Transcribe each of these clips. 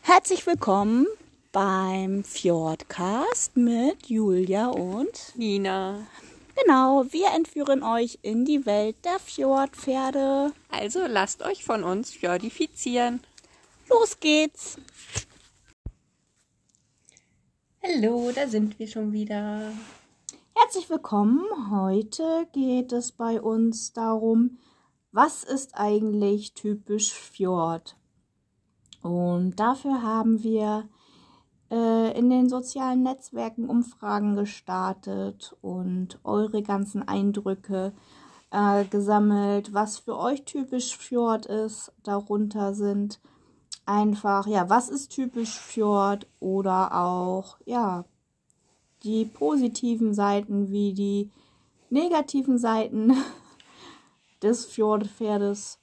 Herzlich willkommen beim Fjordcast mit Julia und Nina. Genau, wir entführen euch in die Welt der Fjordpferde. Also lasst euch von uns fjordifizieren. Los geht's! Hallo, da sind wir schon wieder. Herzlich willkommen. Heute geht es bei uns darum, was ist eigentlich typisch Fjord? Und dafür haben wir äh, in den sozialen Netzwerken Umfragen gestartet und eure ganzen Eindrücke äh, gesammelt, was für euch typisch Fjord ist. Darunter sind einfach, ja, was ist typisch Fjord oder auch, ja, die positiven Seiten wie die negativen Seiten des Fjordpferdes.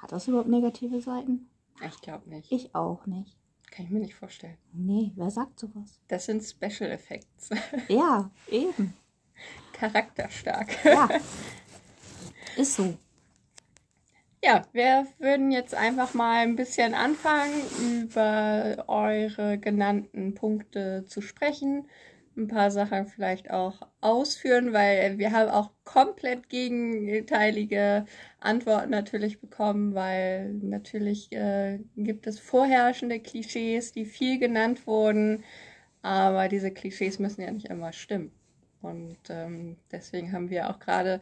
Hat das überhaupt negative Seiten? Ich glaube nicht. Ich auch nicht. Kann ich mir nicht vorstellen. Nee, wer sagt sowas? Das sind Special Effects. Ja, eben. Charakterstark. Ja. Ist so. Ja, wir würden jetzt einfach mal ein bisschen anfangen, über eure genannten Punkte zu sprechen ein paar Sachen vielleicht auch ausführen, weil wir haben auch komplett gegenteilige Antworten natürlich bekommen, weil natürlich äh, gibt es vorherrschende Klischees, die viel genannt wurden, aber diese Klischees müssen ja nicht immer stimmen. Und ähm, deswegen haben wir auch gerade,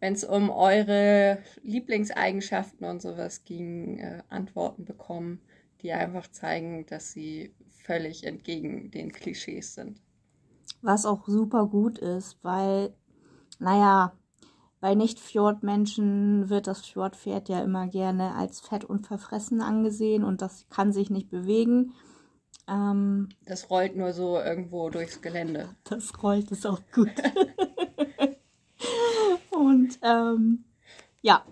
wenn es um eure Lieblingseigenschaften und sowas ging, äh, Antworten bekommen, die einfach zeigen, dass sie völlig entgegen den Klischees sind was auch super gut ist, weil, naja, bei Nicht-Fjordmenschen wird das Fjordpferd ja immer gerne als fett und verfressen angesehen und das kann sich nicht bewegen. Ähm, das rollt nur so irgendwo durchs Gelände. Das rollt ist auch gut. und ähm, ja.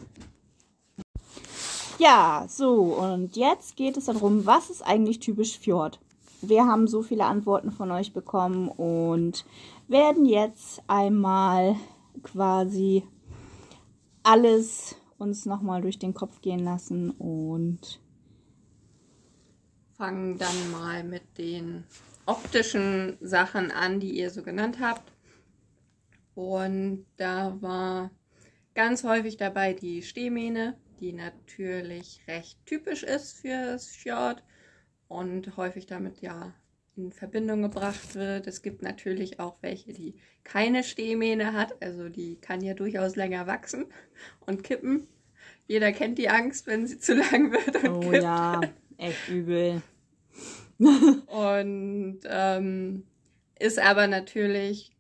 Ja, so, und jetzt geht es darum, was ist eigentlich typisch Fjord? Wir haben so viele Antworten von euch bekommen und werden jetzt einmal quasi alles uns nochmal durch den Kopf gehen lassen und fangen dann mal mit den optischen Sachen an, die ihr so genannt habt. Und da war ganz häufig dabei die Stehmähne, die natürlich recht typisch ist für das Fjord und häufig damit ja in Verbindung gebracht wird. Es gibt natürlich auch welche, die keine Stehmähne hat, also die kann ja durchaus länger wachsen und kippen. Jeder kennt die Angst, wenn sie zu lang wird und Oh kippt. ja, echt übel. und ähm, ist aber natürlich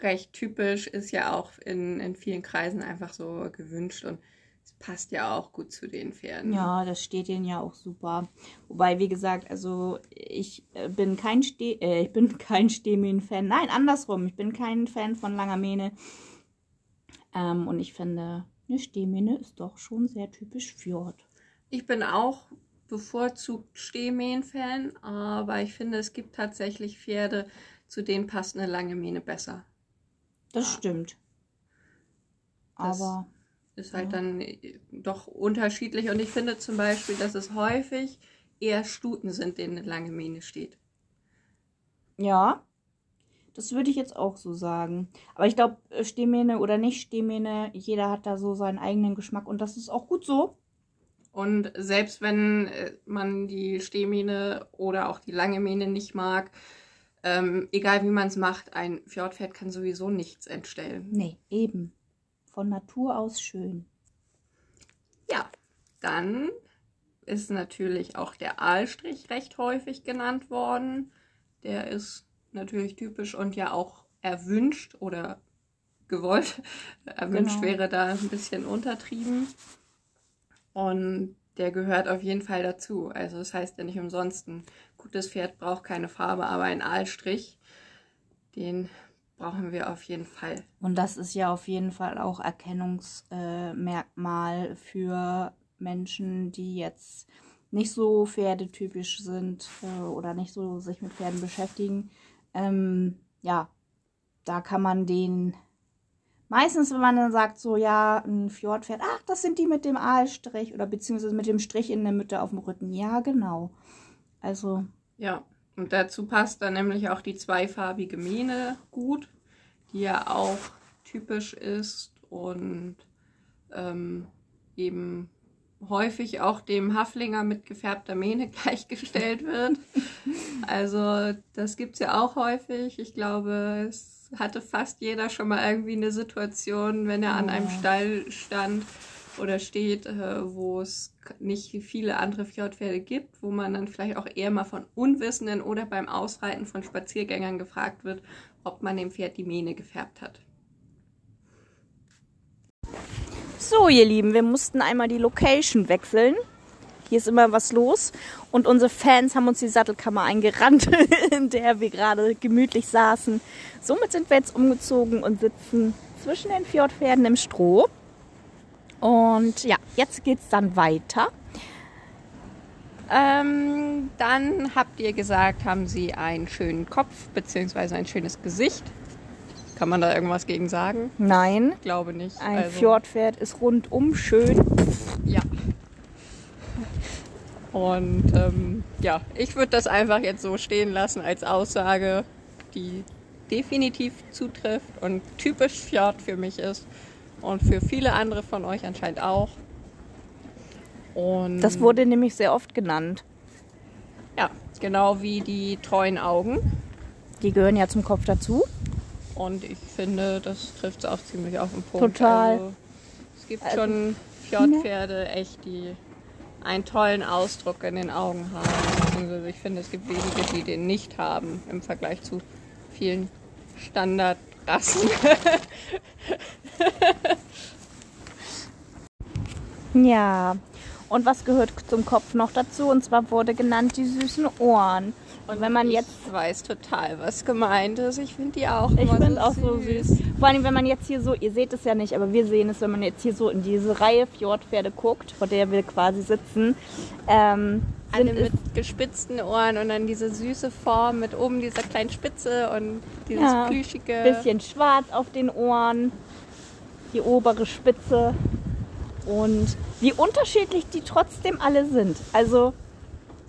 recht typisch, ist ja auch in, in vielen Kreisen einfach so gewünscht und passt ja auch gut zu den Pferden. Ja, das steht ihnen ja auch super. Wobei, wie gesagt, also ich äh, bin kein Steh, äh, ich bin kein Stehmähnen-Fan. Nein, andersrum. Ich bin kein Fan von langer Mähne. Ähm, und ich finde, eine Stehmähne ist doch schon sehr typisch Fjord. Ich bin auch bevorzugt Stehmähen-Fan, aber ich finde, es gibt tatsächlich Pferde, zu denen passt eine lange Mähne besser. Das ja. stimmt. Das aber ist halt ja. dann äh, doch unterschiedlich. Und ich finde zum Beispiel, dass es häufig eher Stuten sind, denen eine lange Mähne steht. Ja, das würde ich jetzt auch so sagen. Aber ich glaube, äh, Stehmähne oder nicht Stehmähne, jeder hat da so seinen eigenen Geschmack und das ist auch gut so. Und selbst wenn äh, man die Stehmähne oder auch die lange Mähne nicht mag, ähm, egal wie man es macht, ein Fjordpferd kann sowieso nichts entstellen. Nee, eben von Natur aus schön. Ja, dann ist natürlich auch der Aalstrich recht häufig genannt worden. Der ist natürlich typisch und ja auch erwünscht oder gewollt. Erwünscht genau. wäre da ein bisschen untertrieben. Und der gehört auf jeden Fall dazu. Also das heißt ja nicht umsonst, ein gutes Pferd braucht keine Farbe, aber ein Aalstrich, den brauchen wir auf jeden Fall. Und das ist ja auf jeden Fall auch Erkennungsmerkmal für Menschen, die jetzt nicht so pferdetypisch sind äh, oder nicht so sich mit Pferden beschäftigen. Ähm, ja, da kann man den Meistens, wenn man dann sagt, so ja, ein Fjordpferd, ach, das sind die mit dem Aalstrich oder beziehungsweise mit dem Strich in der Mitte auf dem Rücken. Ja, genau. Also. Ja, und dazu passt dann nämlich auch die zweifarbige Mähne gut, die ja auch typisch ist und ähm, eben häufig auch dem Haflinger mit gefärbter Mähne gleichgestellt wird. Also das gibt es ja auch häufig. Ich glaube, es hatte fast jeder schon mal irgendwie eine Situation, wenn er an einem Stall stand oder steht, äh, wo es nicht viele andere Fjordpferde gibt, wo man dann vielleicht auch eher mal von Unwissenden oder beim Ausreiten von Spaziergängern gefragt wird, ob man dem Pferd die Mähne gefärbt hat. So, ihr Lieben, wir mussten einmal die Location wechseln. Hier ist immer was los. Und unsere Fans haben uns die Sattelkammer eingerannt, in der wir gerade gemütlich saßen. Somit sind wir jetzt umgezogen und sitzen zwischen den Fjordpferden im Stroh. Und ja, jetzt geht's dann weiter. Ähm, dann habt ihr gesagt, haben sie einen schönen Kopf bzw. ein schönes Gesicht. Kann man da irgendwas gegen sagen? Nein. Ich glaube nicht. Ein also, Fjordpferd ist rundum schön. Ja. Und ähm, ja, ich würde das einfach jetzt so stehen lassen als Aussage, die definitiv zutrifft und typisch Fjord für mich ist und für viele andere von euch anscheinend auch. Und das wurde nämlich sehr oft genannt. Ja, genau wie die treuen Augen. Die gehören ja zum Kopf dazu. Und ich finde, das trifft es auch ziemlich auf den Punkt. Total. Also, es gibt also, schon Fjordpferde, echt, die einen tollen Ausdruck in den Augen haben. Also ich finde, es gibt wenige, die den nicht haben im Vergleich zu vielen Standardrassen. ja, und was gehört zum Kopf noch dazu? Und zwar wurde genannt die süßen Ohren. Und wenn man jetzt. Ich weiß total, was gemeint ist. Ich finde die auch Ich finde so auch so süß. Vor allem, wenn man jetzt hier so, ihr seht es ja nicht, aber wir sehen es, wenn man jetzt hier so in diese Reihe Fjordpferde guckt, vor der wir quasi sitzen. Ähm, Alle mit gespitzten Ohren und dann diese süße Form mit oben dieser kleinen Spitze und dieses ja, plüschige. Bisschen schwarz auf den Ohren, die obere Spitze. Und wie unterschiedlich die trotzdem alle sind. Also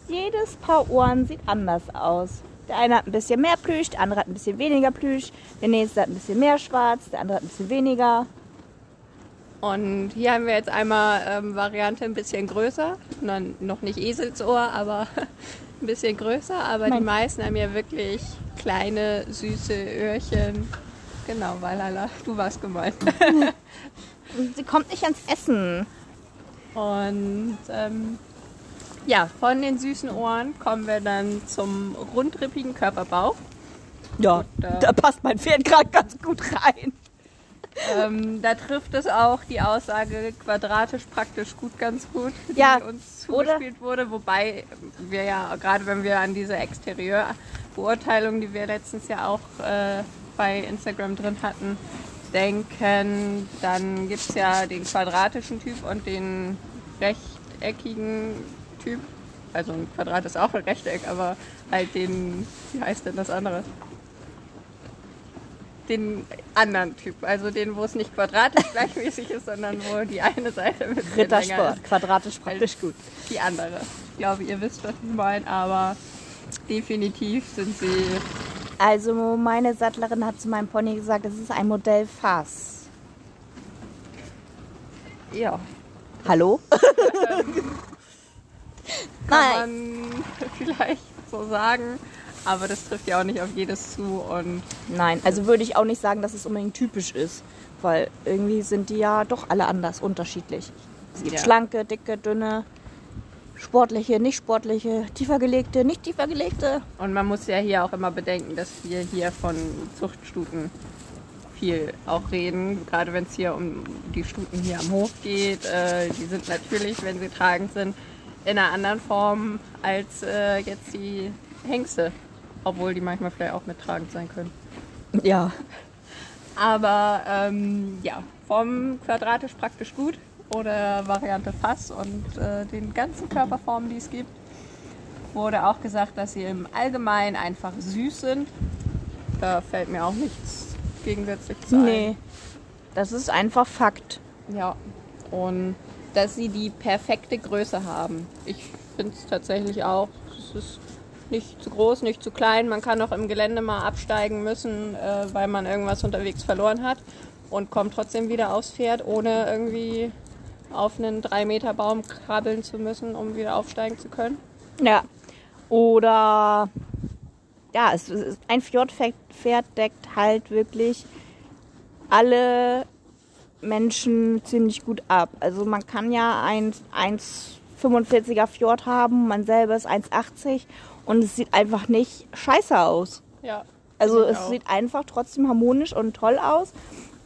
jedes Paar Ohren sieht anders aus. Der eine hat ein bisschen mehr Plüsch, der andere hat ein bisschen weniger Plüsch, der nächste hat ein bisschen mehr Schwarz, der andere hat ein bisschen weniger. Und hier haben wir jetzt einmal ähm, Variante ein bisschen größer, noch nicht Eselsohr, aber ein bisschen größer. Aber mein die meisten haben ja wirklich kleine, süße Öhrchen. Genau, Walala, du warst gemeint. Sie kommt nicht ans Essen. Und ähm, ja, von den süßen Ohren kommen wir dann zum rundrippigen Körperbau. Ja, Und, äh, da passt mein Pferd gerade ganz gut rein. Ähm, da trifft es auch die Aussage quadratisch praktisch gut ganz gut, die ja, uns zugespielt wurde. Wobei wir ja, gerade wenn wir an diese Exterieurbeurteilung, die wir letztens ja auch äh, bei Instagram drin hatten, denken, dann gibt es ja den quadratischen Typ und den rechteckigen Typ. Also ein Quadrat ist auch ein Rechteck, aber halt den, wie heißt denn das andere? Den anderen Typ, also den, wo es nicht quadratisch gleichmäßig ist, sondern wo die eine Seite mit Rittersport, quadratisch praktisch gut. Die andere. Ich glaube, ihr wisst, was ich meine, aber definitiv sind sie. Also meine Sattlerin hat zu meinem Pony gesagt, es ist ein Modell Fass. Ja. Hallo? kann man vielleicht so sagen. Aber das trifft ja auch nicht auf jedes zu. Und Nein, also würde ich auch nicht sagen, dass es unbedingt typisch ist. Weil irgendwie sind die ja doch alle anders, unterschiedlich. Es gibt ja. schlanke, dicke, dünne, sportliche, nicht sportliche, tiefer gelegte, nicht tiefer gelegte. Und man muss ja hier auch immer bedenken, dass wir hier von Zuchtstuten viel auch reden, gerade wenn es hier um die Stuten hier am Hof geht. Äh, die sind natürlich, wenn sie tragend sind, in einer anderen Form als äh, jetzt die Hengste. Obwohl die manchmal vielleicht auch mittragend sein können. Ja. Aber ähm, ja, Form quadratisch praktisch gut oder Variante Fass und äh, den ganzen Körperformen, die es gibt, wurde auch gesagt, dass sie im Allgemeinen einfach süß sind. Da fällt mir auch nichts gegensätzlich zu nee. Das ist einfach Fakt. Ja. Und dass sie die perfekte Größe haben. Ich finde es tatsächlich auch. Es ist nicht zu groß, nicht zu klein. Man kann auch im Gelände mal absteigen müssen, äh, weil man irgendwas unterwegs verloren hat und kommt trotzdem wieder aufs Pferd, ohne irgendwie auf einen 3 Meter Baum krabbeln zu müssen, um wieder aufsteigen zu können. Ja. Oder ja, es ist, ein Fjordpferd deckt halt wirklich alle Menschen ziemlich gut ab. Also man kann ja ein 1,45er Fjord haben, man selber ist 1,80 und es sieht einfach nicht scheiße aus. Ja. Also es auch. sieht einfach trotzdem harmonisch und toll aus.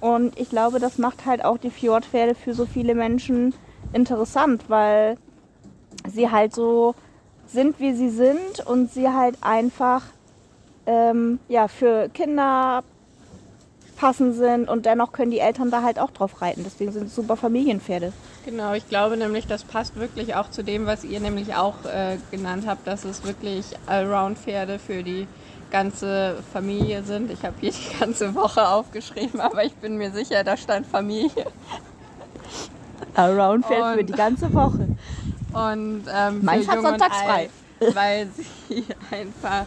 Und ich glaube, das macht halt auch die Fjordpferde für so viele Menschen interessant, weil sie halt so sind, wie sie sind und sie halt einfach ähm, ja, für Kinder passend sind und dennoch können die Eltern da halt auch drauf reiten. Deswegen sind es super Familienpferde. Genau, ich glaube nämlich, das passt wirklich auch zu dem, was ihr nämlich auch äh, genannt habt, dass es wirklich Allround-Pferde für die ganze Familie sind. Ich habe hier die ganze Woche aufgeschrieben, aber ich bin mir sicher, da stand Familie. Allround-Pferd für Und- die ganze Woche. Und ähm, für hat und sonntags Alt, weil sie einfach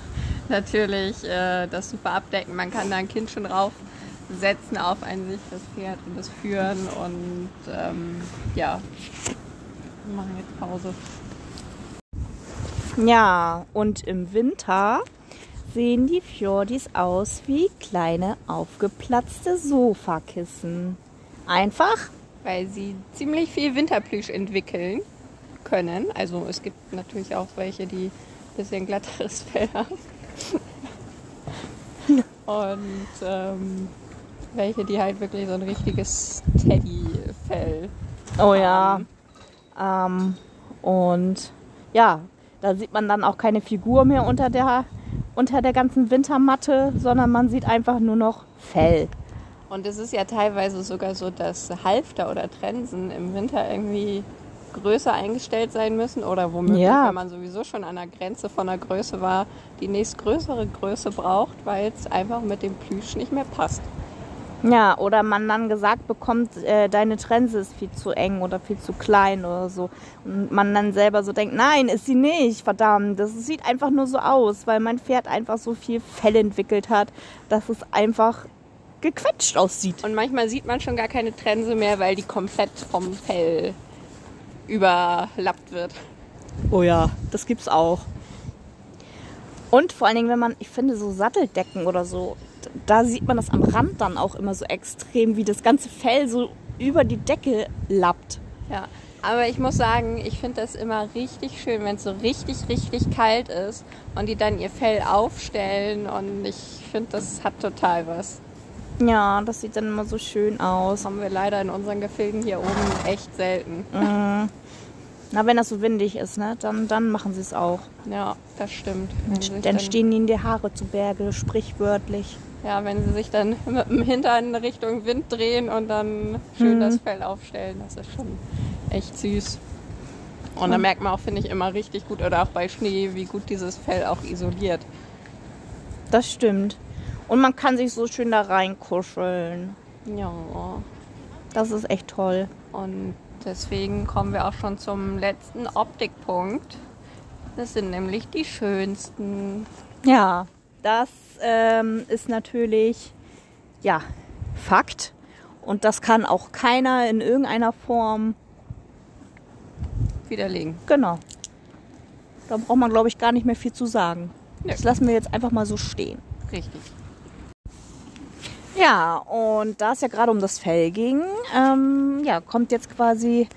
natürlich äh, das super abdecken. Man kann da ein Kind schon draufsetzen auf ein sich das Pferd und das führen und ähm, ja, wir machen jetzt Pause. Ja, und im Winter sehen die Fjordis aus wie kleine aufgeplatzte Sofakissen. Einfach weil sie ziemlich viel Winterplüsch entwickeln können. Also es gibt natürlich auch welche, die ein bisschen glatteres Fell haben. Und ähm, welche, die halt wirklich so ein richtiges Teddy-Fell Oh ja. haben. Ähm, und ja, da sieht man dann auch keine Figur mehr unter der, unter der ganzen Wintermatte, sondern man sieht einfach nur noch Fell. Und es ist ja teilweise sogar so, dass Halfter oder Trensen im Winter irgendwie größer eingestellt sein müssen oder womöglich, Ja. wenn man sowieso schon an der Grenze von der Größe war, die nächstgrößere Größe braucht, weil es einfach mit dem Plüsch nicht mehr passt. Ja, oder man dann gesagt bekommt, äh, deine Trense ist viel zu eng oder viel zu klein oder so. Und man dann selber so denkt, nein, ist sie nicht, verdammt. Das sieht einfach nur so aus, weil mein Pferd einfach so viel Fell entwickelt hat, dass es einfach gequetscht aussieht. Und manchmal sieht man schon gar keine Trense mehr, weil die komplett vom Fell überlappt wird. Oh ja, das gibt's auch. Und vor allen Dingen, wenn man, ich finde, so Satteldecken oder so, da sieht man das am Rand dann auch immer so extrem, wie das ganze Fell so über die Decke lappt. Ja, aber ich muss sagen, ich finde das immer richtig schön, wenn es so richtig, richtig kalt ist und die dann ihr Fell aufstellen und ich finde, das hat total was. Ja, das sieht dann immer so schön aus. Haben wir leider in unseren Gefilden hier oben echt selten. Na, wenn das so windig ist, ne, dann, dann machen sie es auch. Ja, das stimmt. Sich Dann stehen ihnen die Haare zu Berge, sprichwörtlich. Ja, wenn sie sich dann mit dem Hintern Richtung Wind drehen und dann schön das Fell aufstellen, das ist schon echt süß. Und da merkt man auch, finde ich, immer richtig gut, oder auch bei Schnee, wie gut dieses Fell auch isoliert. Das stimmt. Und man kann sich so schön da reinkuscheln. Ja. Das ist echt toll. Und deswegen kommen wir auch schon zum letzten Optikpunkt. Das sind nämlich die schönsten. Ja, das ähm, ist natürlich, ja, Fakt. Und das kann auch keiner in irgendeiner Form, Widerlegen. genau. Da braucht man, glaube ich, gar nicht mehr viel zu sagen. Nö. Das lassen wir jetzt einfach mal so stehen. Richtig. Ja, und da es ja gerade um das Fell ging, ähm, ja, kommt jetzt quasi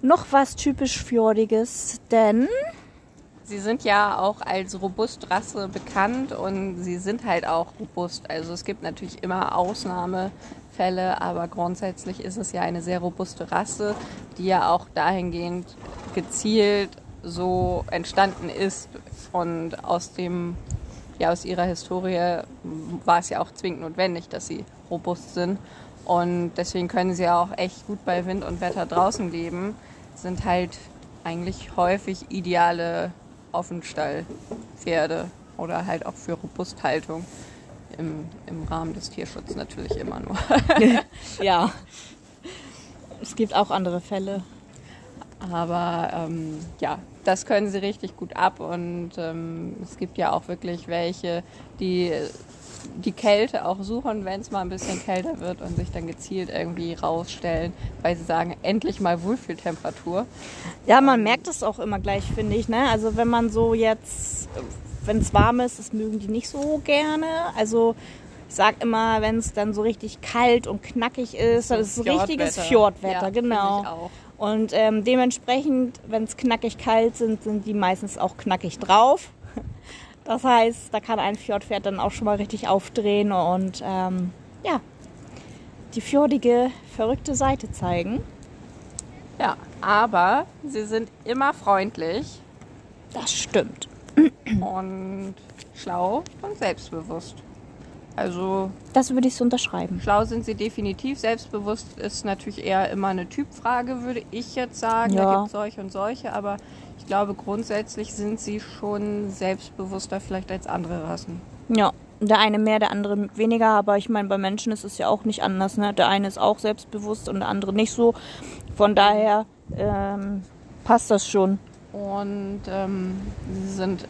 noch was typisch Fjordiges, denn Sie sind ja auch als Robustrasse bekannt und sie sind halt auch robust. Also es gibt natürlich immer Ausnahmefälle, aber grundsätzlich ist es ja eine sehr robuste Rasse, die ja auch dahingehend gezielt so entstanden ist und aus dem ja aus ihrer Historie war es ja auch zwingend notwendig, dass sie robust sind und deswegen können sie ja auch echt gut bei Wind und Wetter draußen leben, sind halt eigentlich häufig ideale Offenstallpferde oder halt auch für Robusthaltung Im, Im Rahmen des Tierschutzes natürlich immer nur. ja. Es gibt auch andere Fälle. Aber ähm, ja, das können sie richtig gut ab und ähm, es gibt ja auch wirklich welche, die die Kälte auch suchen, wenn es mal ein bisschen kälter wird und sich dann gezielt irgendwie rausstellen, weil sie sagen, endlich mal Wohlfühltemperatur. Ja, man merkt es auch immer gleich, finde ich. Ne? Also wenn man so jetzt, wenn es warm ist, das mögen die nicht so gerne. Also ich sag immer, wenn es dann so richtig kalt und knackig ist, das ist so richtiges Fjordwetter, ja, genau. Und ähm, dementsprechend, wenn es knackig kalt sind, sind die meistens auch knackig drauf. Das heißt, da kann ein Fjordpferd dann auch schon mal richtig aufdrehen und ähm, ja, die fjordige, verrückte Seite zeigen. Ja, aber sie sind immer freundlich. Das stimmt. Und schlau und selbstbewusst. Also. Das würde ich so unterschreiben. Schlau sind sie definitiv. Selbstbewusst ist natürlich eher immer eine Typfrage, würde ich jetzt sagen. Ja. Da gibt es solche und solche, aber glaube, grundsätzlich sind sie schon selbstbewusster vielleicht als andere Rassen. Ja, der eine mehr, der andere weniger, aber ich meine, bei Menschen ist es ja auch nicht anders. Ne? Der eine ist auch selbstbewusst und der andere nicht so. Von daher ähm, passt das schon. Und ähm, sie sind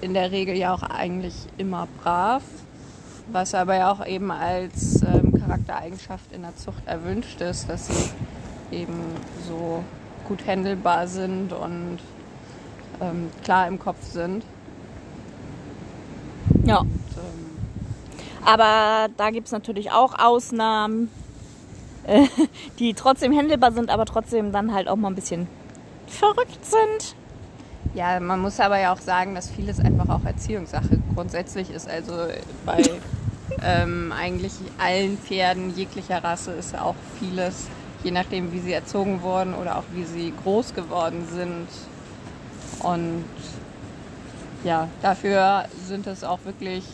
in der Regel ja auch eigentlich immer brav was aber ja auch eben als ähm, Charaktereigenschaft in der Zucht erwünscht ist, dass sie eben so gut handelbar sind und ähm, klar im Kopf sind. Ja. Und, ähm, aber da gibt es natürlich auch Ausnahmen, äh, die trotzdem handelbar sind, aber trotzdem dann halt auch mal ein bisschen verrückt sind. Ja, man muss aber ja auch sagen, dass vieles einfach auch Erziehungssache grundsätzlich ist. Also bei ähm, eigentlich allen Pferden jeglicher Rasse ist ja auch vieles, je nachdem wie sie erzogen wurden oder auch wie sie groß geworden sind. Und ja, dafür sind es auch wirklich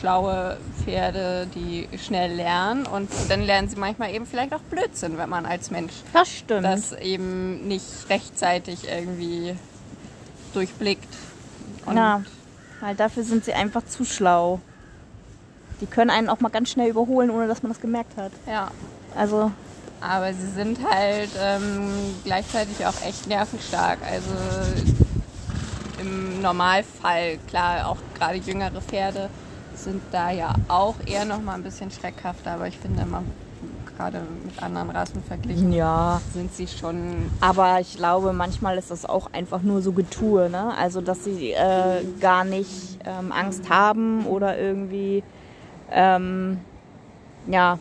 schlaue Pferde, die schnell lernen und dann lernen sie manchmal eben vielleicht auch Blödsinn, wenn man als Mensch das, stimmt. das eben nicht rechtzeitig irgendwie durchblickt. Und Na, weil dafür sind sie einfach zu schlau. Die können einen auch mal ganz schnell überholen, ohne dass man das gemerkt hat. Ja. Also. Aber sie sind halt ähm, gleichzeitig auch echt nervenstark. Also im Normalfall, klar, auch gerade jüngere Pferde sind da ja auch eher noch mal ein bisschen schreckhafter, aber ich finde immer gerade mit anderen Rassen verglichen, ja. sind sie schon. Aber ich glaube, manchmal ist das auch einfach nur so Getue, ne? Also dass sie äh, gar nicht ähm, Angst haben oder irgendwie ähm, ja.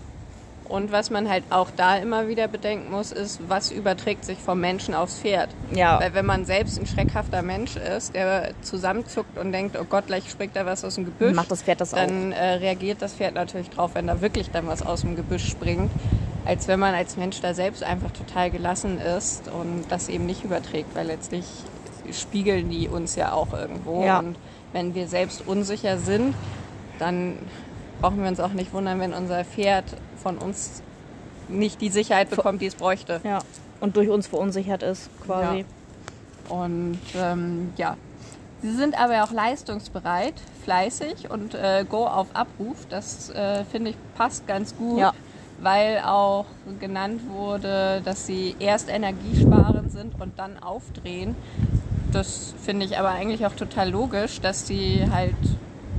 Und was man halt auch da immer wieder bedenken muss, ist, was überträgt sich vom Menschen aufs Pferd. Ja. Weil wenn man selbst ein schreckhafter Mensch ist, der zusammenzuckt und denkt, oh Gott, gleich springt da was aus dem Gebüsch, macht das Pferd das dann äh, reagiert das Pferd natürlich drauf, wenn da wirklich dann was aus dem Gebüsch springt, als wenn man als Mensch da selbst einfach total gelassen ist und das eben nicht überträgt, weil letztlich spiegeln die uns ja auch irgendwo. Ja. Und wenn wir selbst unsicher sind, dann brauchen wir uns auch nicht wundern, wenn unser Pferd von uns nicht die Sicherheit bekommt, die es bräuchte. Ja, und durch uns verunsichert ist quasi. Ja. Und ähm, ja, sie sind aber auch leistungsbereit, fleißig und äh, go auf Abruf. Das äh, finde ich passt ganz gut. Ja. Weil auch genannt wurde, dass sie erst energiesparend sind und dann aufdrehen. Das finde ich aber eigentlich auch total logisch, dass sie halt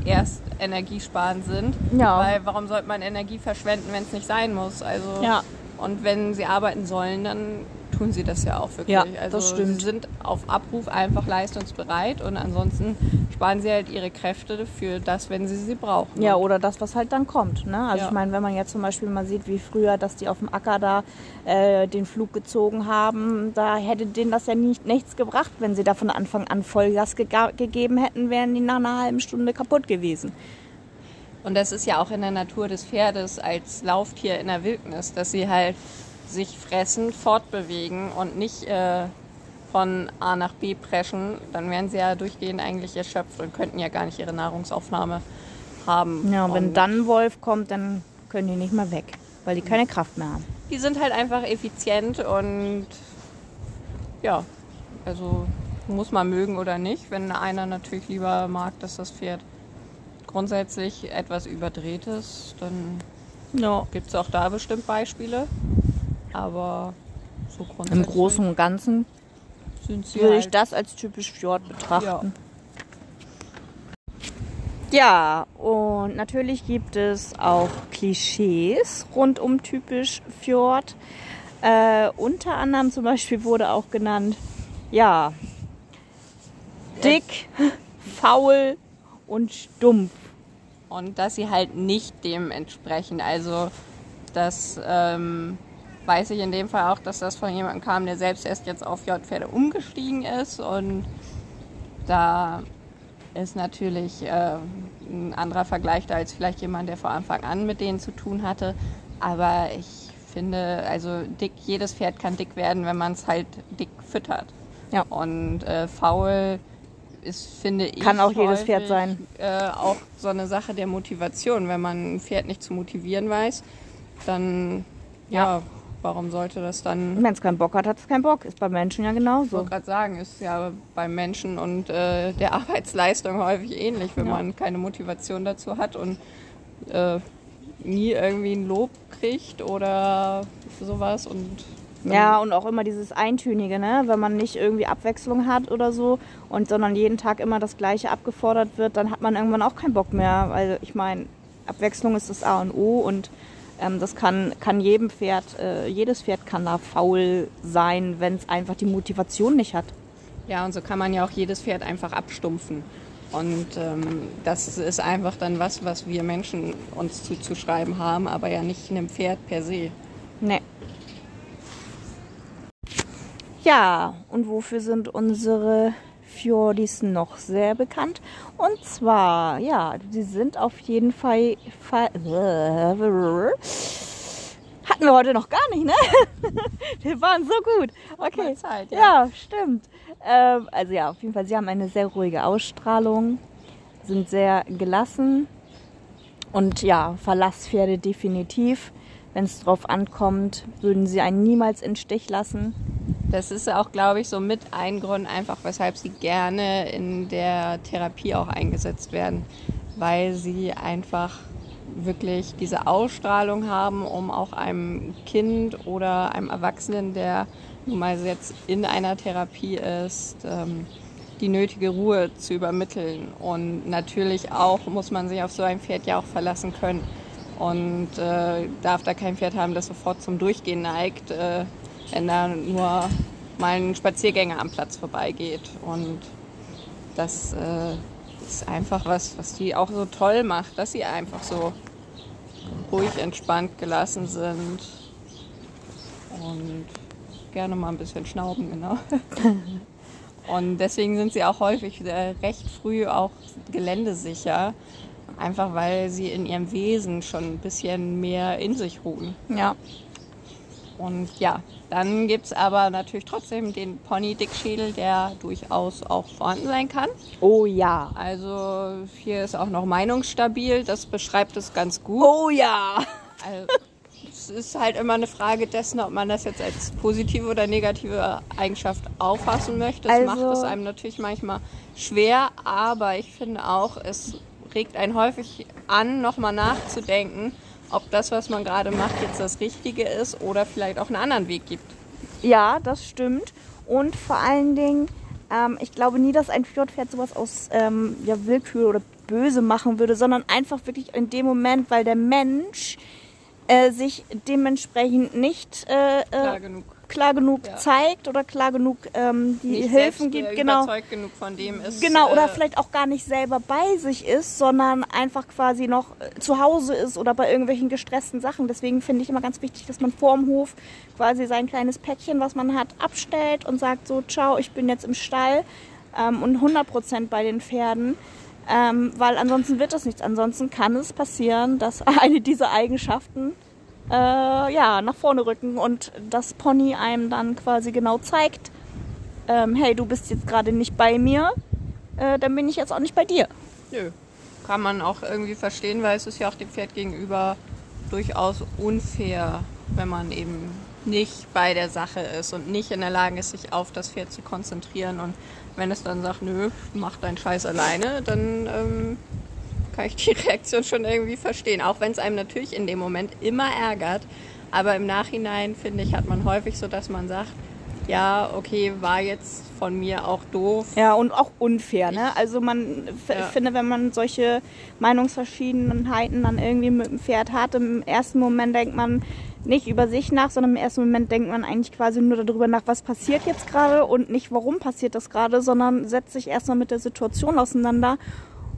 erst energiesparend sind. Ja. Weil warum sollte man Energie verschwenden, wenn es nicht sein muss? Also ja. und wenn sie arbeiten sollen, dann tun sie das ja auch wirklich. Ja, also das stimmt. sie sind auf Abruf einfach leistungsbereit und ansonsten sparen sie halt ihre Kräfte für das, wenn sie sie brauchen. Ja, oder das, was halt dann kommt. Ne? Also Ja. ich meine, wenn man jetzt zum Beispiel mal sieht, wie früher, dass die auf dem Acker da äh, den Flug gezogen haben, da hätte denen das ja nicht, nichts gebracht, wenn sie da von Anfang an Vollgas gega- gegeben hätten, wären die nach einer halben Stunde kaputt gewesen. Und das ist ja auch in der Natur des Pferdes als Lauftier in der Wildnis, dass sie halt sich fressen, fortbewegen und nicht äh, von A nach B preschen. Dann wären sie ja durchgehend eigentlich erschöpft und könnten ja gar nicht ihre Nahrungsaufnahme haben. Ja, und wenn dann Wolf kommt, dann können die nicht mehr weg, weil die keine Kraft mehr haben. Die sind halt einfach effizient und ja, also muss man mögen oder nicht. Wenn einer natürlich lieber mag, dass das Pferd grundsätzlich etwas Überdrehtes, dann Ja. gibt es auch da bestimmt Beispiele. Aber so grundsätzlich Im Großen und Ganzen sind sie würde ich halt, das als typisch Fjord betrachten. Ja, und natürlich gibt es auch Klischees rund um typisch Fjord. Äh, unter anderem zum Beispiel wurde auch genannt, ja, dick, faul und stumpf. Und dass sie halt nicht dem entsprechen. Also das ähm, weiß ich in dem Fall auch, dass das von jemandem kam, der selbst erst jetzt auf J-Pferde umgestiegen ist. Und da ist natürlich äh, ein anderer Vergleich da als vielleicht jemand, der vor Anfang an mit denen zu tun hatte. Aber ich finde, also dick, jedes Pferd kann dick werden, wenn man es halt dick füttert. Ja. Und äh, faul ist, finde ich, Kann auch jedes häufig, Pferd sein. Äh, auch so eine Sache der Motivation. Wenn man ein Pferd nicht zu motivieren weiß, dann ja, warum sollte das dann Wenn es keinen Bock hat, hat es keinen Bock. Ist bei Menschen ja ich genauso. wollte gerade sagen, ist ja beim Menschen und äh, der Arbeitsleistung häufig ähnlich, wenn Ja. man keine Motivation dazu hat und äh, nie irgendwie ein Lob kriegt oder sowas und Ja, und auch immer dieses Eintönige, ne? Wenn man nicht irgendwie Abwechslung hat oder so und sondern jeden Tag immer das Gleiche abgefordert wird, dann hat man irgendwann auch keinen Bock mehr. Also ich meine, Abwechslung ist das A und O und ähm, das kann, kann jedem Pferd, äh, jedes Pferd kann da faul sein, wenn es einfach die Motivation nicht hat. ja, und so kann man ja auch jedes Pferd einfach abstumpfen. Und ähm, das ist einfach dann was, was wir Menschen uns zuzuschreiben haben, aber ja nicht einem Pferd per se. Nee. Ja, und wofür sind unsere Fjordis noch sehr bekannt? Und zwar, ja, sie sind auf jeden Fall. Fall hatten wir heute noch gar nicht, ne? Wir waren so gut. Okay. Zeit, ja. ja. stimmt. Ähm, also ja, auf jeden Fall, sie haben eine sehr ruhige Ausstrahlung, sind sehr gelassen und ja, Verlasspferde definitiv. Wenn es drauf ankommt, würden sie einen niemals in Stich lassen. Das ist auch, glaube ich, so mit ein Grund einfach, weshalb sie gerne in der Therapie auch eingesetzt werden, weil sie einfach wirklich diese Ausstrahlung haben, um auch einem Kind oder einem Erwachsenen, der nun mal jetzt in einer Therapie ist, ähm, die nötige Ruhe zu übermitteln. Und natürlich auch muss man sich auf so ein Pferd ja auch verlassen können. Und äh, darf da kein Pferd haben, das sofort zum Durchgehen neigt, äh, wenn da nur mal ein Spaziergänger am Platz vorbeigeht. Und das äh, ist einfach was, was die auch so toll macht, dass sie einfach so ruhig, entspannt, gelassen sind und gerne mal ein bisschen schnauben, genau. Und deswegen sind sie auch häufig äh, recht früh auch geländesicher, einfach weil sie in ihrem Wesen schon ein bisschen mehr in sich ruhen. Ja. Und ja, dann gibt es aber natürlich trotzdem den Pony-Dickschädel, der durchaus auch vorhanden sein kann. Oh ja. Also hier ist auch noch meinungsstabil, das beschreibt es ganz gut. Oh ja. Also, es ist halt immer eine Frage dessen, ob man das jetzt als positive oder negative Eigenschaft auffassen möchte. Das macht Also- es einem natürlich manchmal schwer, aber ich finde auch, es regt einen häufig an, nochmal nachzudenken, ob das, was man gerade macht, jetzt das Richtige ist oder vielleicht auch einen anderen Weg gibt. Ja, das stimmt. Und vor allen Dingen, ähm, ich glaube nie, dass ein Fjordpferd sowas aus ähm, ja, Willkür oder Böse machen würde, sondern einfach wirklich in dem Moment, weil der Mensch äh, sich dementsprechend nicht äh, Klar äh, genug. Klar genug Ja. zeigt oder klar genug ähm, die Nicht Hilfen gibt. äh, Genau. überzeugt genug von dem ist. Genau, oder äh, vielleicht auch gar nicht selber bei sich ist, sondern einfach quasi noch äh, zu Hause ist oder bei irgendwelchen gestressten Sachen. Deswegen finde ich immer ganz wichtig, dass man vorm Hof quasi sein kleines Päckchen, was man hat, abstellt und sagt so, ciao, ich bin jetzt im Stall ähm, und 100% bei den Pferden. Ähm, weil ansonsten wird das nichts. Ansonsten kann es passieren, dass eine dieser Eigenschaften äh, ja, nach vorne rücken und das Pony einem dann quasi genau zeigt, ähm, hey, du bist jetzt gerade nicht bei mir, äh, dann bin ich jetzt auch nicht bei dir. Nö. Kann man auch irgendwie verstehen, weil es ist ja auch dem Pferd gegenüber durchaus unfair, wenn man eben nicht bei der Sache ist und nicht in der Lage ist, sich auf das Pferd zu konzentrieren. Und wenn es dann sagt, nö, mach deinen Scheiß alleine, dann ähm, kann ich die Reaktion schon irgendwie verstehen. Auch wenn es einem natürlich in dem Moment immer ärgert. Aber im Nachhinein, finde ich, hat man häufig so, dass man sagt, ja, okay, war jetzt von mir auch doof. Ja, und auch unfair, ne? Also man, Ja. finde, wenn man solche Meinungsverschiedenheiten dann irgendwie mit dem Pferd hat, im ersten Moment denkt man nicht über sich nach, sondern im ersten Moment denkt man eigentlich quasi nur darüber nach, was passiert jetzt gerade und nicht, warum passiert das gerade, sondern setzt sich erstmal mit der Situation auseinander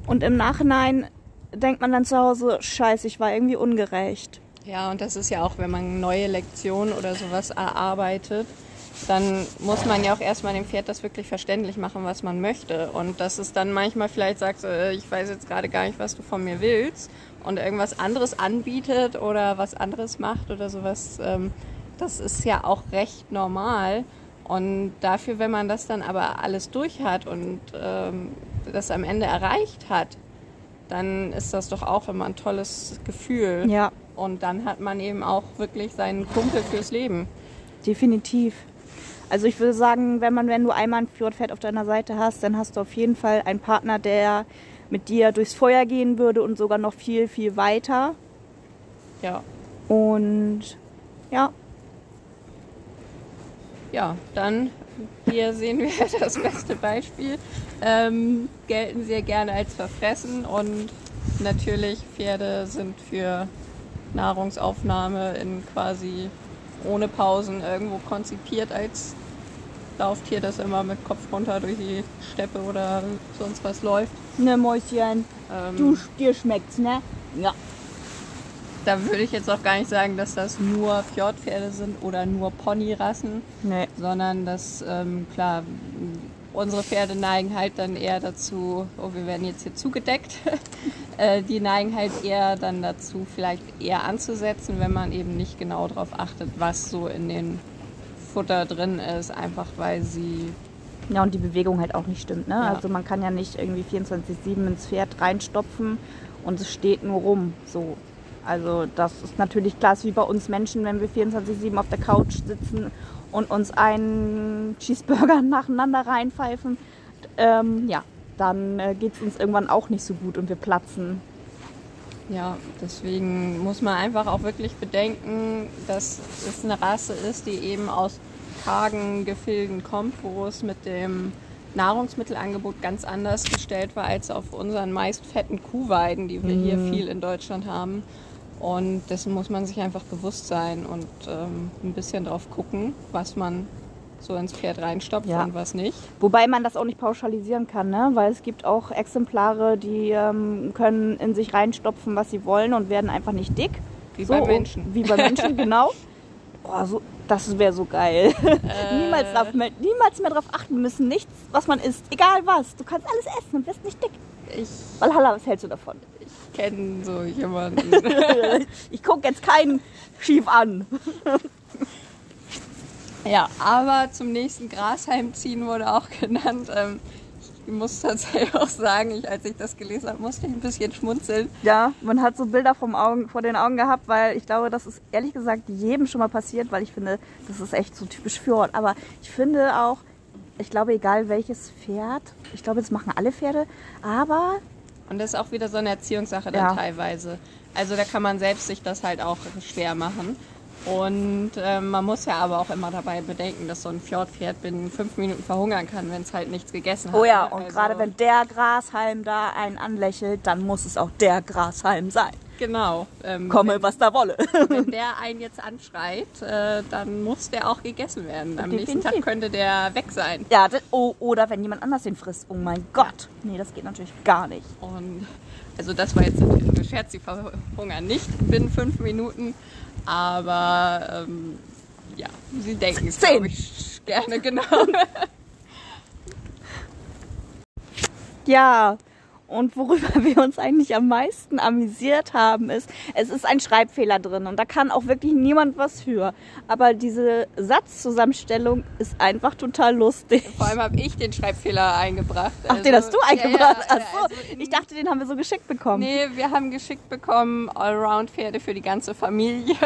und im Nachhinein denkt man dann zu Hause, scheiße, ich war irgendwie ungerecht. Ja, und das ist ja auch, wenn man neue Lektionen oder sowas erarbeitet, dann muss man ja auch erstmal dem Pferd das wirklich verständlich machen, was man möchte. Und dass es dann manchmal vielleicht sagt, äh, ich weiß jetzt gerade gar nicht, was du von mir willst und irgendwas anderes anbietet oder was anderes macht oder sowas, ähm, das ist ja auch recht normal. Und dafür, wenn man das dann aber alles durch hat und ähm, das am Ende erreicht hat, dann ist das doch auch immer ein tolles Gefühl. Ja, Und dann hat man eben auch wirklich seinen Kumpel fürs Leben. definitiv. Also ich würde sagen, wenn man, wenn du einmal ein Fjordpferd auf deiner Seite hast, dann hast du auf jeden Fall einen Partner, der mit dir durchs Feuer gehen würde und sogar noch viel, viel weiter. Ja. Und ja, Ja, dann hier sehen wir das beste Beispiel. Ähm, gelten sehr gerne als verfressen und natürlich Pferde sind für Nahrungsaufnahme in quasi ohne Pausen irgendwo konzipiert als Lauftier, das immer mit Kopf runter durch die Steppe oder sonst was läuft. ne Mäuschen, Ähm, du, dir schmeckt's, ne? Ja. Da würde ich jetzt auch gar nicht sagen, dass das nur Fjordpferde sind oder nur Ponyrassen, Nee. sondern dass, ähm, klar, unsere Pferde neigen halt dann eher dazu, oh, wir werden jetzt hier zugedeckt, äh, die neigen halt eher dann dazu, vielleicht eher anzusetzen, wenn man eben nicht genau darauf achtet, was so in den Futter drin ist, einfach weil sie, Ja, und die Bewegung halt auch nicht stimmt, ne? Ja. Also man kann ja nicht irgendwie 24-7 ins Pferd reinstopfen und es steht nur rum, so. Also das ist natürlich klar, wie bei uns Menschen, wenn wir 24-7 auf der Couch sitzen und uns einen Cheeseburger nacheinander reinpfeifen, ähm, ja, dann äh, geht es uns irgendwann auch nicht so gut und wir platzen. ja, deswegen muss man einfach auch wirklich bedenken, dass es eine Rasse ist, die eben aus kargen Gefilden kommt, wo es mit dem Nahrungsmittelangebot ganz anders gestellt war als auf unseren meist fetten Kuhweiden, die wir hier viel in Deutschland haben. Und dessen muss man sich einfach bewusst sein und ähm, ein bisschen drauf gucken, was man so ins Pferd reinstopft Ja. und was nicht. Wobei man das auch nicht pauschalisieren kann, ne? weil es gibt auch Exemplare, die ähm, können in sich reinstopfen, was sie wollen und werden einfach nicht dick. Wie bei Menschen. Wie bei Menschen, genau. Boah, so, das wäre so geil. niemals, drauf, mehr- niemals mehr darauf achten müssen, nichts, was man isst, egal was. Du kannst alles essen und wirst nicht dick. Ich Valhalla, was hältst du davon? kenne so jemanden. ich gucke jetzt keinen schief an. Ja, aber zum nächsten Grashalm ziehen wurde auch genannt. Ähm, ich muss tatsächlich auch sagen, ich, als ich das gelesen habe, musste ich ein bisschen schmunzeln. Ja, man hat so Bilder vom Augen, vor den Augen gehabt, weil ich glaube, das ist ehrlich gesagt jedem schon mal passiert, weil ich finde, das ist echt so typisch Fjord. Aber ich finde auch, ich glaube, egal welches Pferd, ich glaube, das machen alle Pferde, aber Und das ist auch wieder so eine Erziehungssache dann Ja. teilweise. Also da kann man selbst sich das halt auch schwer machen. Und ähm, man muss ja aber auch immer dabei bedenken, dass so ein Fjordpferd binnen fünf Minuten verhungern kann, wenn es halt nichts gegessen hat. oh ja, ne? und Also, gerade wenn der Grashalm da einen anlächelt, dann muss es auch der Grashalm sein. Genau. Ähm, Komme, was da wolle. wenn der einen jetzt anschreit, äh, dann muss der auch gegessen werden. Am nächsten Definitiv. Tag könnte der weg sein. ja, das, oh, oder wenn jemand anders den frisst. Oh mein Gott. Nee, das geht natürlich gar nicht. Und also das war jetzt natürlich ein Scherz, die verhungern nicht binnen fünf Minuten. Aber ähm, ja, sie denken es, glaube ich, gerne genau. Ja, und worüber wir uns eigentlich am meisten amüsiert haben, ist, es ist ein Schreibfehler drin und da kann auch wirklich niemand was für. Aber diese Satzzusammenstellung ist einfach total lustig. Vor allem habe ich den Schreibfehler eingebracht. Ach, den hast du eingebracht? Ja, ja, Ach so, also ich dachte, den haben wir so geschickt bekommen. Nee, wir haben geschickt bekommen Allround-Pferde für die ganze Familie.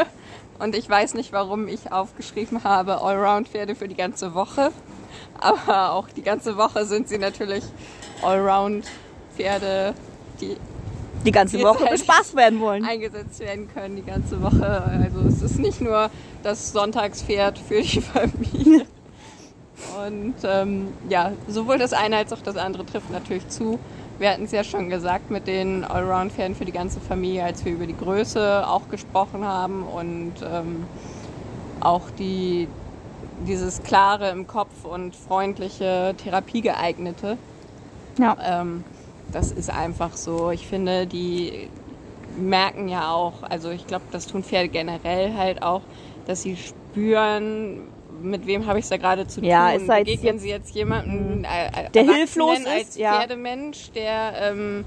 Und ich weiß nicht, warum ich aufgeschrieben habe Allround-Pferde für die ganze Woche. Aber auch die ganze Woche sind sie natürlich Allround-Pferde, die die ganze Woche halt bespaßt werden wollen. eingesetzt werden können die ganze Woche. Also es ist nicht nur das Sonntagspferd für die Familie. Und ähm, ja, sowohl das eine als auch das andere trifft natürlich zu. Wir hatten es ja schon gesagt mit den Allround-Pferden für die ganze Familie, als wir über die Größe auch gesprochen haben und ähm, auch die, dieses klare im Kopf und freundliche, therapiegeeignete. Ja. Ähm, das ist einfach so. Ich finde, die merken ja auch, also ich glaube, das tun Pferde generell halt auch, dass sie spüren, mit wem habe ich es da gerade zu Ja, tun. ist halt Begegnen jetzt- sie jetzt jemanden, äh, äh, Der hilflos ist, als ja. Pferdemensch, der ähm,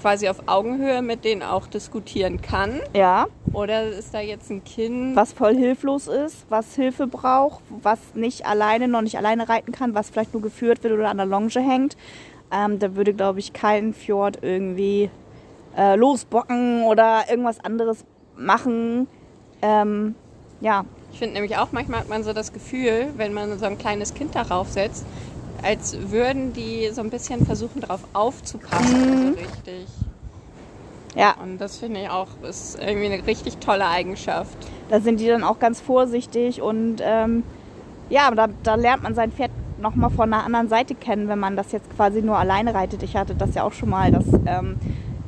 quasi auf Augenhöhe mit denen auch diskutieren kann? Ja, Oder ist da jetzt ein Kind? was voll hilflos ist, was Hilfe braucht, was nicht alleine, noch nicht alleine reiten kann, was vielleicht nur geführt wird oder an der Longe hängt. Ähm, da würde, glaube ich, kein Fjord irgendwie äh, losbocken oder irgendwas anderes machen. Ähm, ja, Ich finde nämlich auch, manchmal hat man so das Gefühl, wenn man so ein kleines Kind darauf setzt, als würden die so ein bisschen versuchen, darauf aufzupassen, Mhm. so richtig. ja, Und das finde ich auch, ist irgendwie eine richtig tolle Eigenschaft. da sind die dann auch ganz vorsichtig und ähm, ja, da, da lernt man sein Pferd nochmal von einer anderen Seite kennen, wenn man das jetzt quasi nur alleine reitet. Ich hatte das ja auch schon mal, dass ähm,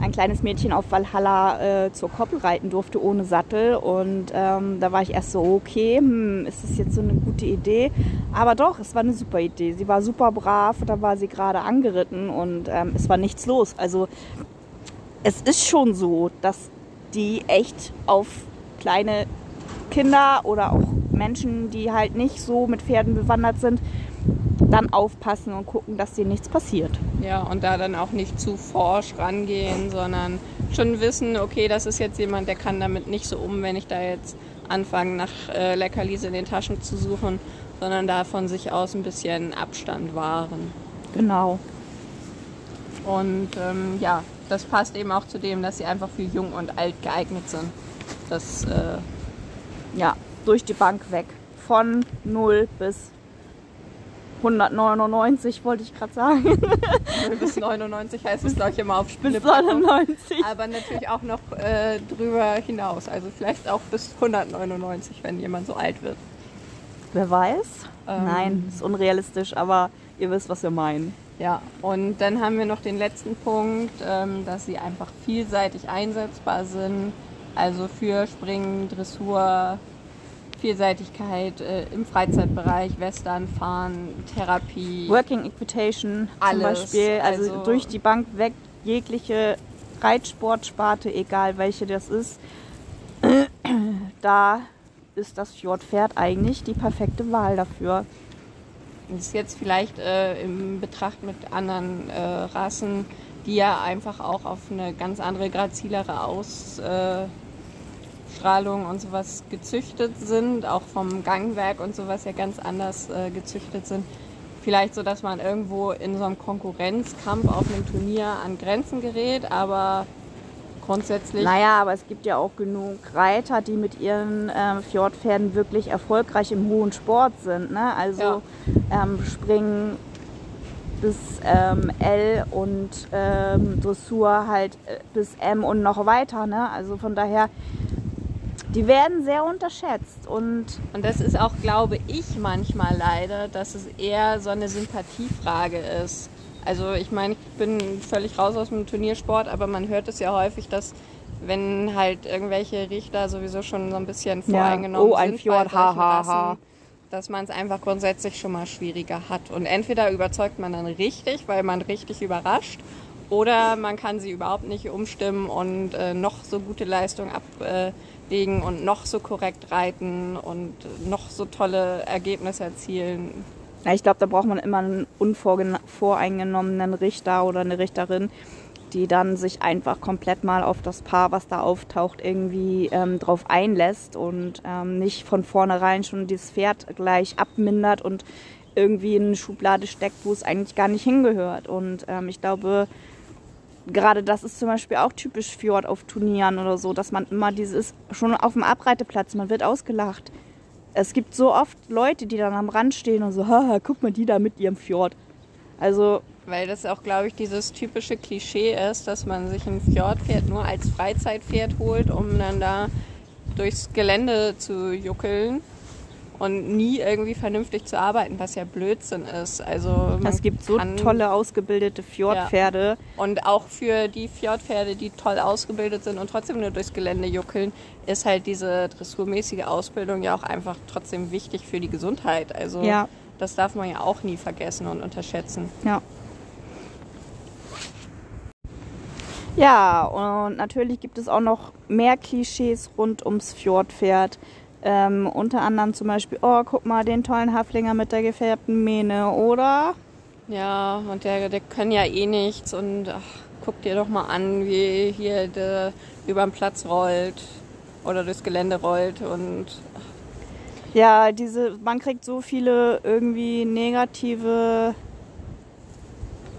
ein kleines Mädchen auf Valhalla äh, zur Koppel reiten durfte ohne Sattel und ähm, da war ich erst so, okay, hm, ist das jetzt so eine gute Idee? Aber doch, es war eine super Idee. Sie war super brav, da war sie gerade angeritten und ähm, es war nichts los. Also es ist schon so, dass die echt auf kleine Kinder oder auch Menschen, die halt nicht so mit Pferden bewandert sind, dann aufpassen und gucken, dass denen nichts passiert. Ja, und da dann auch nicht zu forsch rangehen, sondern schon wissen, okay, das ist jetzt jemand, der kann damit nicht so um, wenn ich da jetzt anfange, nach äh, Leckerlis in den Taschen zu suchen, sondern da von sich aus ein bisschen Abstand wahren. Genau. Und ähm, ja, das passt eben auch zu dem, dass sie einfach für jung und alt geeignet sind. Das, äh, Ja, durch die Bank weg. Von 0 bis 199 wollte ich gerade sagen. bis 99 heißt es, glaube ich, immer auf bis Spielpackung. 99. Aber natürlich auch noch äh, drüber hinaus. Also vielleicht auch bis 199, wenn jemand so alt wird. Wer weiß? Ähm. Nein, ist unrealistisch, aber ihr wisst, was wir meinen. Ja, und dann haben wir noch den letzten Punkt, ähm, dass sie einfach vielseitig einsetzbar sind. Also für Springen, Dressur, Vielseitigkeit äh, im Freizeitbereich, Western, Fahren, Therapie. Working Equitation zum Alles, Beispiel, also, also- durch die Bank weg, jegliche Reitsportsparte, egal welche das ist, da ist das Fjordpferd eigentlich die perfekte Wahl dafür. Das ist jetzt vielleicht äh, im Betracht mit anderen äh, Rassen, die ja einfach auch auf eine ganz andere, grazilere Ausstrahlung und sowas gezüchtet sind, auch vom Gangwerk und sowas ja ganz anders äh, gezüchtet sind. Vielleicht so, dass man irgendwo in so einem Konkurrenzkampf auf einem Turnier an Grenzen gerät, aber grundsätzlich Naja, aber es gibt ja auch genug Reiter, die mit ihren ähm, Fjordpferden wirklich erfolgreich im hohen Sport sind. Ne? Also ähm, Springen bis ähm, L und ähm, Dressur halt äh, bis M und noch weiter. Ne? Also von daher, die werden sehr unterschätzt und Und das ist auch, glaube ich, manchmal leider, dass es eher so eine Sympathiefrage ist. Also ich meine, ich bin völlig raus aus dem Turniersport, aber man hört es ja häufig, dass wenn halt irgendwelche Richter sowieso schon so ein bisschen Ja. voreingenommen Oh, ein sind Fjord, ha, ha, ha. Dass man es einfach grundsätzlich schon mal schwieriger hat. Und entweder überzeugt man dann richtig, weil man richtig überrascht, oder man kann sie überhaupt nicht umstimmen und äh, noch so gute Leistung ablegen und noch so korrekt reiten und noch so tolle Ergebnisse erzielen. Ja, ich glaube, da braucht man immer einen unvoreingenommenen Richter oder eine Richterin, die dann sich einfach komplett mal auf das Paar, was da auftaucht, irgendwie ähm, drauf einlässt und ähm, nicht von vornherein schon dieses Pferd gleich abmindert und irgendwie in eine Schublade steckt, wo es eigentlich gar nicht hingehört. Und ähm, ich glaube, gerade das ist zum Beispiel auch typisch Fjord auf Turnieren oder so, dass man immer dieses, schon auf dem Abreiteplatz, man wird ausgelacht. Es gibt so oft Leute, die dann am Rand stehen und so, haha, guck mal die da mit ihrem Fjord. Also weil das auch, glaube ich, dieses typische Klischee ist, dass man sich ein Fjordpferd nur als Freizeitpferd holt, um dann da durchs Gelände zu juckeln und nie irgendwie vernünftig zu arbeiten, was ja Blödsinn ist. Also es gibt so tolle ausgebildete Fjordpferde. Ja. Und auch für die Fjordpferde, die toll ausgebildet sind und trotzdem nur durchs Gelände juckeln, ist halt diese dressurmäßige Ausbildung ja auch einfach trotzdem wichtig für die Gesundheit. Also ja. das darf man ja auch nie vergessen und unterschätzen. Ja. Ja, und natürlich gibt es auch noch mehr Klischees rund ums Fjordpferd. Ähm, unter anderem zum Beispiel, oh, guck mal, den tollen Haflinger mit der gefärbten Mähne, oder? Ja, und der, der können ja eh nichts und ach, guck dir doch mal an, wie hier der über den Platz rollt oder durchs Gelände rollt und ach. ja, diese, man kriegt so viele irgendwie negative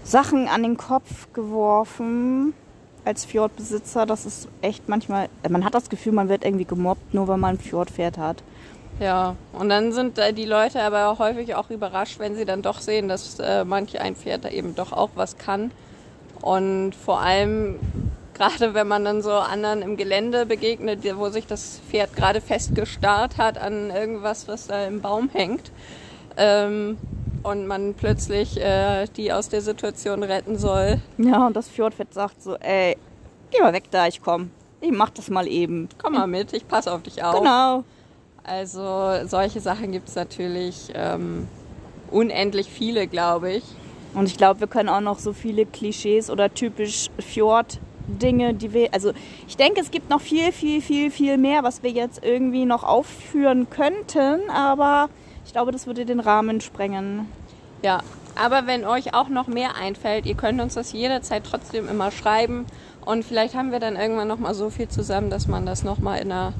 Sachen an den Kopf geworfen als Fjordbesitzer, das ist echt manchmal, man hat das Gefühl, man wird irgendwie gemobbt, nur weil man ein Fjordpferd hat. Ja, und dann sind die Leute aber häufig auch überrascht, wenn sie dann doch sehen, dass äh, manche ein Pferd da eben doch auch was kann. Und vor allem, gerade wenn man dann so anderen im Gelände begegnet, wo sich das Pferd gerade festgestarrt hat an irgendwas, was da im Baum hängt, ähm, und man plötzlich äh, die aus der Situation retten soll. Ja, und das Fjordfett sagt so, ey, geh mal weg da, ich komm. Ich mach das mal eben. Komm mal mit, ich passe auf dich auf. Genau. Also solche Sachen gibt es natürlich ähm, unendlich viele, glaube ich. Und ich glaube, wir können auch noch so viele Klischees oder typisch Fjord Dinge, die wir, also ich denke, es gibt noch viel, viel, viel, viel mehr, was wir jetzt irgendwie noch aufführen könnten, aber ich glaube, das würde den Rahmen sprengen. Ja, aber wenn euch auch noch mehr einfällt, ihr könnt uns das jederzeit trotzdem immer schreiben. Und vielleicht haben wir dann irgendwann noch mal so viel zusammen, dass man das noch mal in einer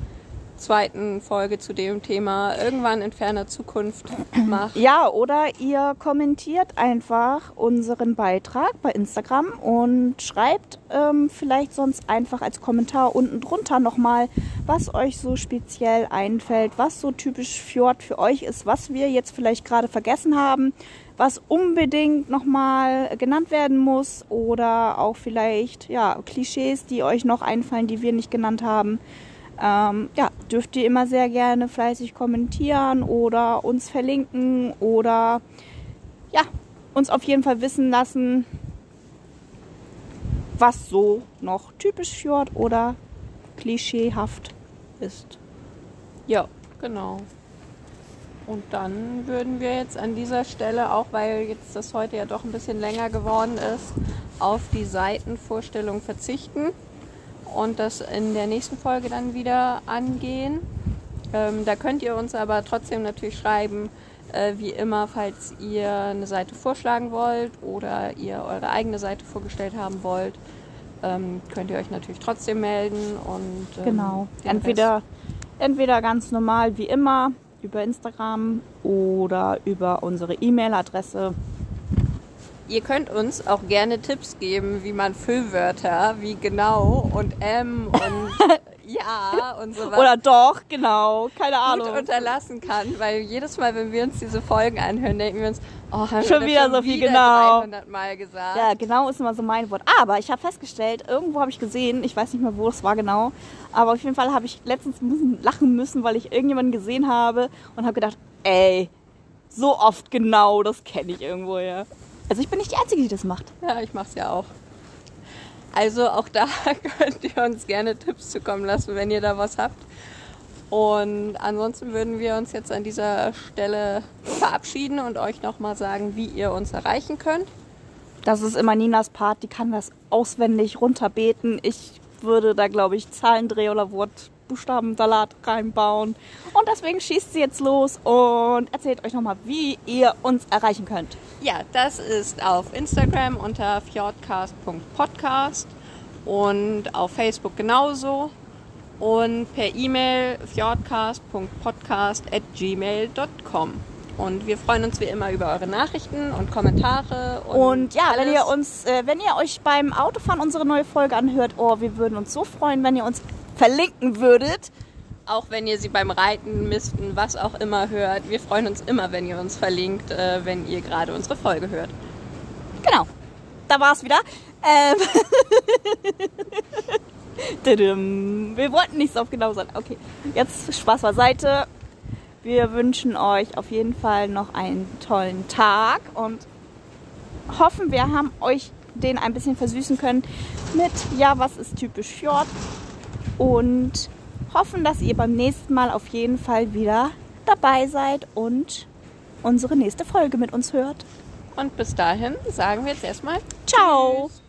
zweiten Folge zu dem Thema irgendwann in ferner Zukunft macht. Ja, oder ihr kommentiert einfach unseren Beitrag bei Instagram und schreibt ähm, vielleicht sonst einfach als Kommentar unten drunter nochmal, was euch so speziell einfällt, was so typisch Fjord für euch ist, was wir jetzt vielleicht gerade vergessen haben, was unbedingt nochmal genannt werden muss oder auch vielleicht ja, Klischees, die euch noch einfallen, die wir nicht genannt haben ähm, ja, dürft ihr immer sehr gerne fleißig kommentieren oder uns verlinken oder ja, uns auf jeden Fall wissen lassen, was so noch typisch Fjord oder klischeehaft ist. Ja, genau. Und dann würden wir jetzt an dieser Stelle, auch weil jetzt das heute ja doch ein bisschen länger geworden ist, auf die Seitenvorstellung verzichten und das in der nächsten Folge dann wieder angehen. Ähm, da könnt ihr uns aber trotzdem natürlich schreiben, äh, wie immer, falls ihr eine Seite vorschlagen wollt oder ihr eure eigene Seite vorgestellt haben wollt, ähm, könnt ihr euch natürlich trotzdem melden und ähm, genau entweder entweder ganz normal wie immer über Instagram oder über unsere E-Mail-Adresse Ihr könnt uns auch gerne Tipps geben, wie man Füllwörter wie genau und M und ja und so weiter. Oder doch, genau, keine Ahnung. Gut unterlassen kann, weil jedes Mal, wenn wir uns diese Folgen anhören, denken wir uns, oh, haben schon wir wieder schon so viel genau. 300 Mal gesagt. Ja, genau ist immer so mein Wort. Aber ich habe festgestellt, irgendwo habe ich gesehen, ich weiß nicht mehr, wo es war genau, aber auf jeden Fall habe ich letztens müssen, lachen müssen, weil ich irgendjemanden gesehen habe und habe gedacht, ey, so oft genau, das kenne ich irgendwo, ja. Also ich bin nicht die Einzige, die das macht. Ja, ich mache es ja auch. Also auch da könnt ihr uns gerne Tipps zukommen lassen, wenn ihr da was habt. Und ansonsten würden wir uns jetzt an dieser Stelle verabschieden und euch nochmal sagen, wie ihr uns erreichen könnt. Das ist immer Ninas Part, die kann das auswendig runterbeten. Ich würde da, glaube ich, Zahlendreh oder Wort Buchstabensalat reinbauen. Und deswegen schießt sie jetzt los und erzählt euch nochmal, wie ihr uns erreichen könnt. Ja, das ist auf Instagram unter fjordcast.podcast und auf Facebook genauso und per E-Mail fjordcast.podcast@gmail.com. Und wir freuen uns wie immer über eure Nachrichten und Kommentare. Und, und ja, wenn ihr uns, äh, wenn ihr euch beim Autofahren unsere neue Folge anhört, oh, wir würden uns so freuen, wenn ihr uns verlinken würdet. Auch wenn ihr sie beim Reiten, Misten, was auch immer hört. Wir freuen uns immer, wenn ihr uns verlinkt, äh, wenn ihr gerade unsere Folge hört. Genau, da war es wieder. Ähm. Wir wollten nicht so auf genau sein. Okay, jetzt Spaß beiseite. Wir wünschen euch auf jeden Fall noch einen tollen Tag und hoffen, wir haben euch den ein bisschen versüßen können mit, ja, was ist typisch Fjord und hoffen, dass ihr beim nächsten Mal auf jeden Fall wieder dabei seid und unsere nächste Folge mit uns hört. Und bis dahin sagen wir jetzt erstmal Ciao! Tschüss.